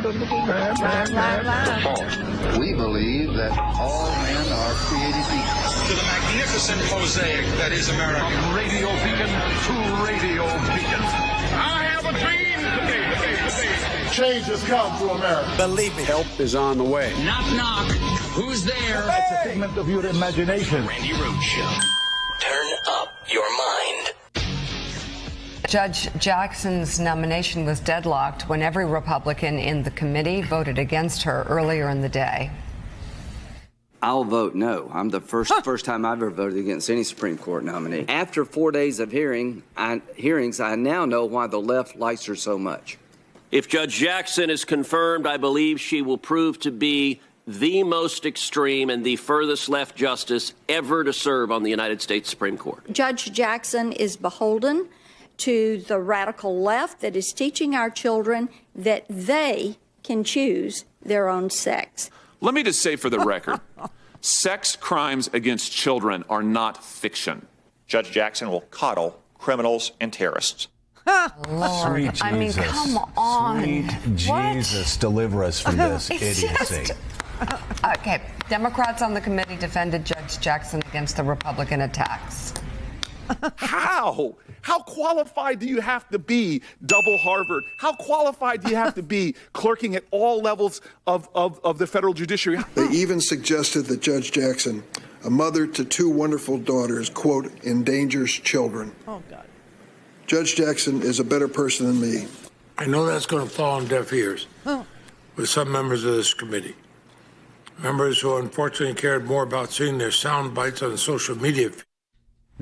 Fourth, we believe that all men are created equal. To the magnificent mosaic that is America. From radio beacon to radio beacon. I have a dream. Change has come to America. Believe me. Help is on the way. Knock, knock. Who's there? It's a figment of your imagination. Randi Rhodes Show. Turn Judge Jackson's nomination was deadlocked when every Republican in the committee voted against her earlier in the day. I'll vote no. I'm the first first time I've ever voted against any Supreme Court nominee. After four days of hearing, I, hearings, I now know why the left likes her so much. If Judge Jackson is confirmed, I believe she will prove to be the most extreme and the furthest left justice ever to serve on the United States Supreme Court. Judge Jackson is beholden to the radical left that is teaching our children that they can choose their own sex. Let me just say for the record sex crimes against children are not fiction. Judge Jackson will coddle criminals and terrorists. Lord, Sweet I mean, Jesus. come on. Sweet What? Jesus, deliver us from this It's idiocy. just- Okay, Democrats on the committee defended Judge Jackson against the Republican attacks. How? How qualified do you have to be, double Harvard? How qualified do you have to be clerking at all levels of, of, of the federal judiciary? They even suggested that Judge Jackson, a mother to two wonderful daughters, quote, endangers children. Oh, God. Judge Jackson is a better person than me. I know that's going to fall on deaf ears oh. with some members of this committee. Members who unfortunately cared more about seeing their sound bites on social media.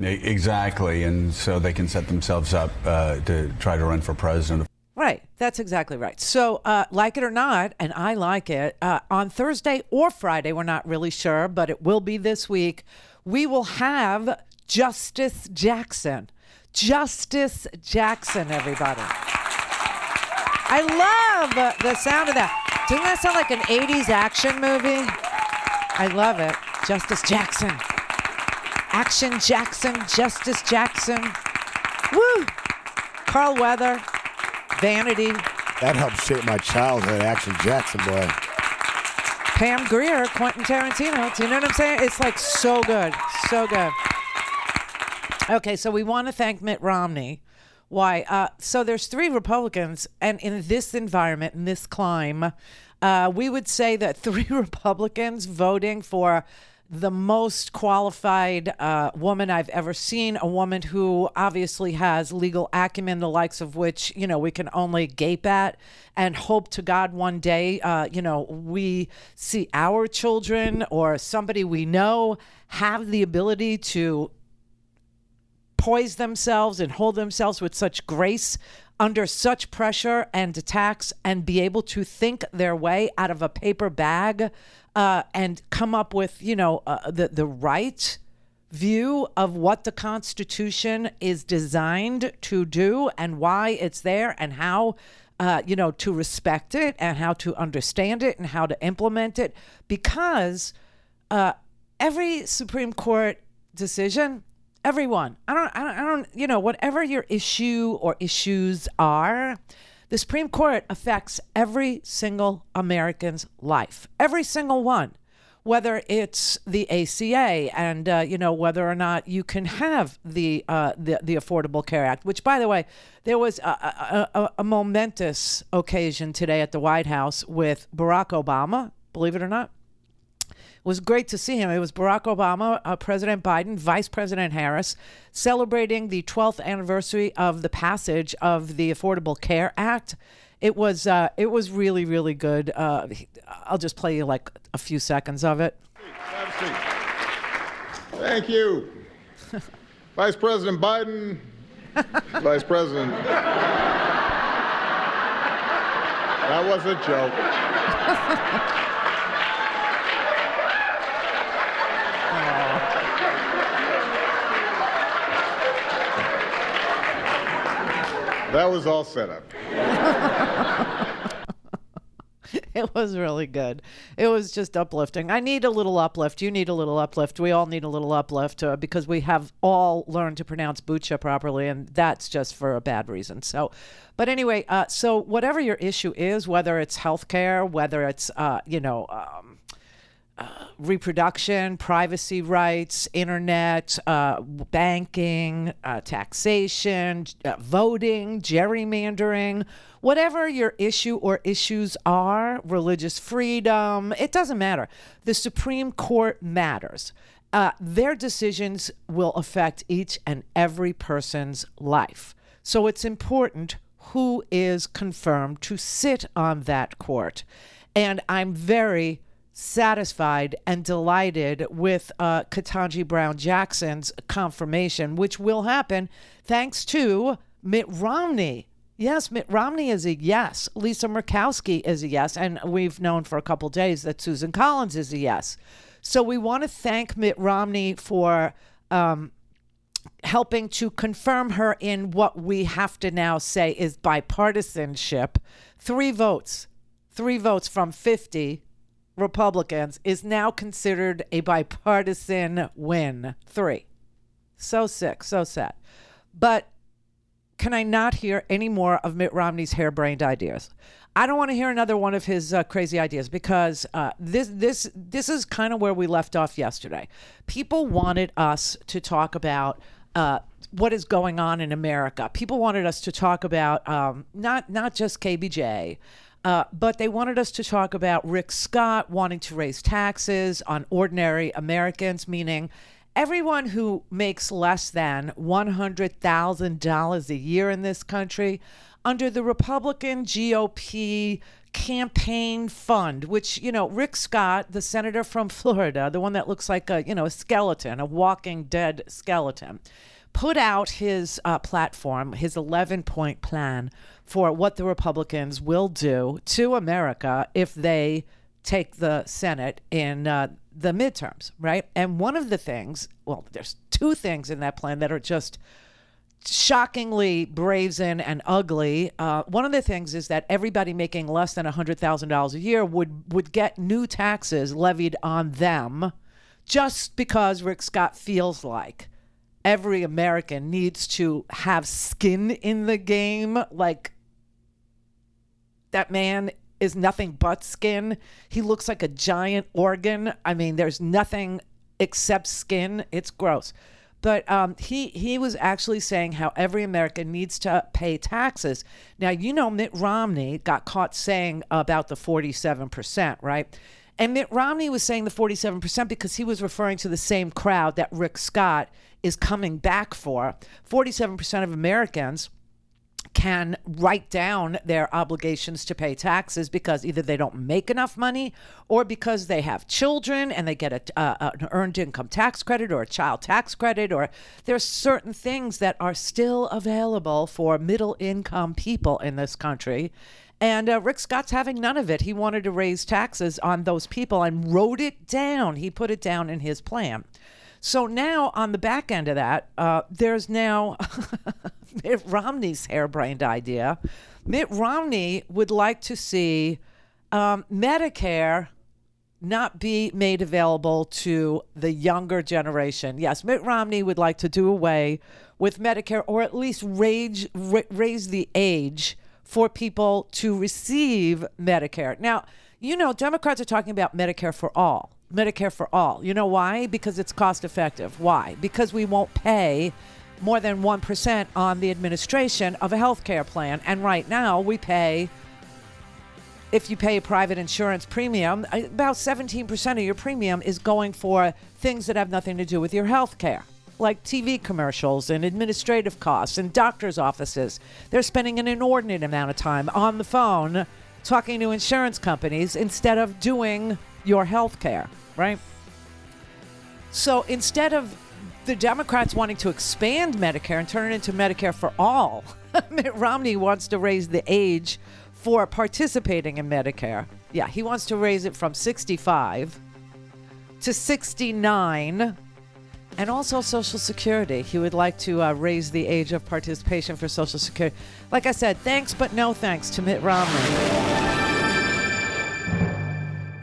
Exactly, and so they can set themselves up uh, to try to run for president. Right. That's exactly right. So, uh, like it or not, and I like it, uh, on Thursday or Friday, we're not really sure, but it will be this week, we will have Justice Jackson. Justice Jackson, everybody. I love the sound of that. Doesn't that sound like an 80s action movie? I love it. Justice Jackson. Action Jackson, Justice Jackson. Woo! Carl Weather, Vanity, That helped shape my childhood, Action Jackson, boy. Pam Grier, Quentin Tarantino. Do you know what I'm saying? It's like so good. So good. Okay, so we want to thank Mitt Romney. Why? Uh, so there's three Republicans, and in this environment, in this climb, uh, we would say that three Republicans voting for the most qualified uh, woman I've ever seen, a woman who obviously has legal acumen, the likes of which, you know, we can only gape at and hope to God one day, uh, you know, we see our children or somebody we know have the ability to poise themselves and hold themselves with such grace under such pressure and attacks and be able to think their way out of a paper bag uh, and come up with, you know, uh, the, the right view of what the Constitution is designed to do and why it's there and how, uh, you know, to respect it and how to understand it and how to implement it. Because uh, every Supreme Court decision, everyone, I don't, I don't, I don't, you know, whatever your issue or issues are, the Supreme Court affects every single American's life, every single one whether it's the ACA and uh, you know whether or not you can have the, uh, the the Affordable Care Act. Which, by the way, there was a, a, a, momentous occasion today at the White House with Barack Obama. Believe it or not, was great to see him. It was Barack Obama, uh, President Biden, Vice President Harris, celebrating the 12th anniversary of the passage of the Affordable Care Act. It was uh, it was really really good. Uh, I'll just play you like a few seconds of it. Thank you. Vice President Biden, Vice President. That was a joke. That was all set up. it was really good. It was just uplifting. I need a little uplift. You need a little uplift. We all need a little uplift uh, because we have all learned to pronounce Bucha properly, and that's just for a bad reason. So, but anyway, uh, so whatever your issue is, whether it's healthcare, whether it's uh, you know. Um, reproduction, privacy rights, internet, uh, banking, uh, taxation, uh, voting, gerrymandering, whatever your issue or issues are, religious freedom, it doesn't matter. The Supreme Court matters. Uh, their decisions will affect each and every person's life. So it's important who is confirmed to sit on that court. And I'm very satisfied and delighted with uh, Ketanji Brown Jackson's confirmation, which will happen thanks to Mitt Romney. Yes, Mitt Romney is a yes. Lisa Murkowski is a yes. And we've known for a couple days that Susan Collins is a yes. So we want to thank Mitt Romney for um, helping to confirm her in what we have to now say is bipartisanship. Three votes, three votes from 50 Republicans is now considered a bipartisan win. Three. So sick, so sad. But can I not hear any more of Mitt Romney's harebrained ideas? I don't want to hear another one of his uh, crazy ideas because uh, this this this is kind of where we left off yesterday. People wanted us to talk about uh, what is going on in America. People wanted us to talk about um, not not just KBJ. Uh, but they wanted us to talk about Rick Scott wanting to raise taxes on ordinary Americans, meaning everyone who makes less than $100,000 a year in this country under the Republican GOP campaign fund, which, you know, Rick Scott, the senator from Florida, the one that looks like a, you know, a skeleton, a walking dead skeleton, put out his uh, platform, his 11 point plan for what the Republicans will do to America if they take the Senate in uh, the midterms, right? And one of the things, well, there's two things in that plan that are just shockingly brazen and ugly. Uh, one of the things is that everybody making less than $100,000 a year would, would get new taxes levied on them just because Rick Scott feels like every American needs to have skin in the game. Like, that man is nothing but skin. He looks like a giant organ. I mean, there's nothing except skin. It's gross. But um, he he was actually saying how every American needs to pay taxes. Now you know Mitt Romney got caught saying about the 47 percent, right? And Mitt Romney was saying the 47 percent because he was referring to the same crowd that Rick Scott is coming back for. 47 percent of Americans can write down their obligations to pay taxes because either they don't make enough money or because they have children and they get a, uh, an earned income tax credit or a child tax credit or there's certain things that are still available for middle income people in this country and uh, Rick Scott's having none of it. He wanted to raise taxes on those people and wrote it down. He put it down in his plan. So now, on the back end of that, uh, there's now Mitt Romney's harebrained idea. Mitt Romney would like to see um, Medicare not be made available to the younger generation. Yes, Mitt Romney would like to do away with Medicare or at least raise, raise the age for people to receive Medicare. Now, you know, Democrats are talking about Medicare for all. Medicare for all. You know why? Because it's cost effective. Why? Because we won't pay more than 1% on the administration of a health care plan. And right now, we pay, if you pay a private insurance premium, about 17% of your premium is going for things that have nothing to do with your health care. Like TV commercials and administrative costs and doctor's offices. They're spending an inordinate amount of time on the phone talking to insurance companies instead of doing your health care, right? So instead of the Democrats wanting to expand Medicare and turn it into Medicare for all, Mitt Romney wants to raise the age for participating in Medicare. Yeah, he wants to raise it from 65 to 69 and also Social Security. He would like to uh, raise the age of participation for Social Security. Like I said, thanks but no thanks to Mitt Romney.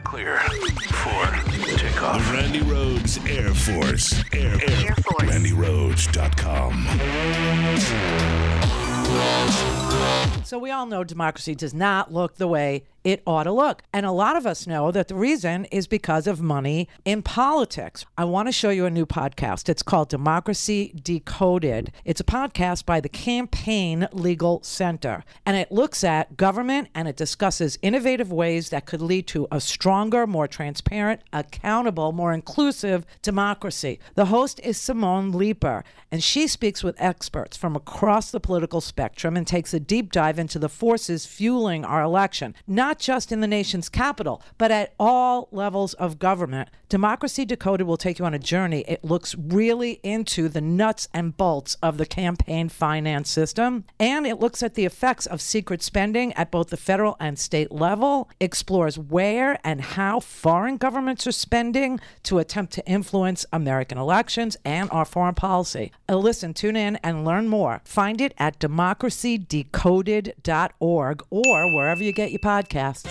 Clear for takeoff. Randi Rhodes Air Force. Air, Air, Air Force. RandiRhodes.com. So we all know democracy does not look the way it ought to look. And a lot of us know that the reason is because of money in politics. I want to show you a new podcast. It's called Democracy Decoded. It's a podcast by the Campaign Legal Center, and it looks at government and it discusses innovative ways that could lead to a stronger, more transparent, accountable, more inclusive democracy. The host is Simone Leeper, and she speaks with experts from across the political spectrum and takes a deep dive into the forces fueling our election, not just in the nation's capital, but at all levels of government. Democracy Decoded will take you on a journey. It looks really into the nuts and bolts of the campaign finance system, and it looks at the effects of secret spending at both the federal and state level, explores where and how foreign governments are spending to attempt to influence American elections and our foreign policy. Uh, listen, tune in and learn more. Find it at democracydecoded.org or wherever you get your podcasts.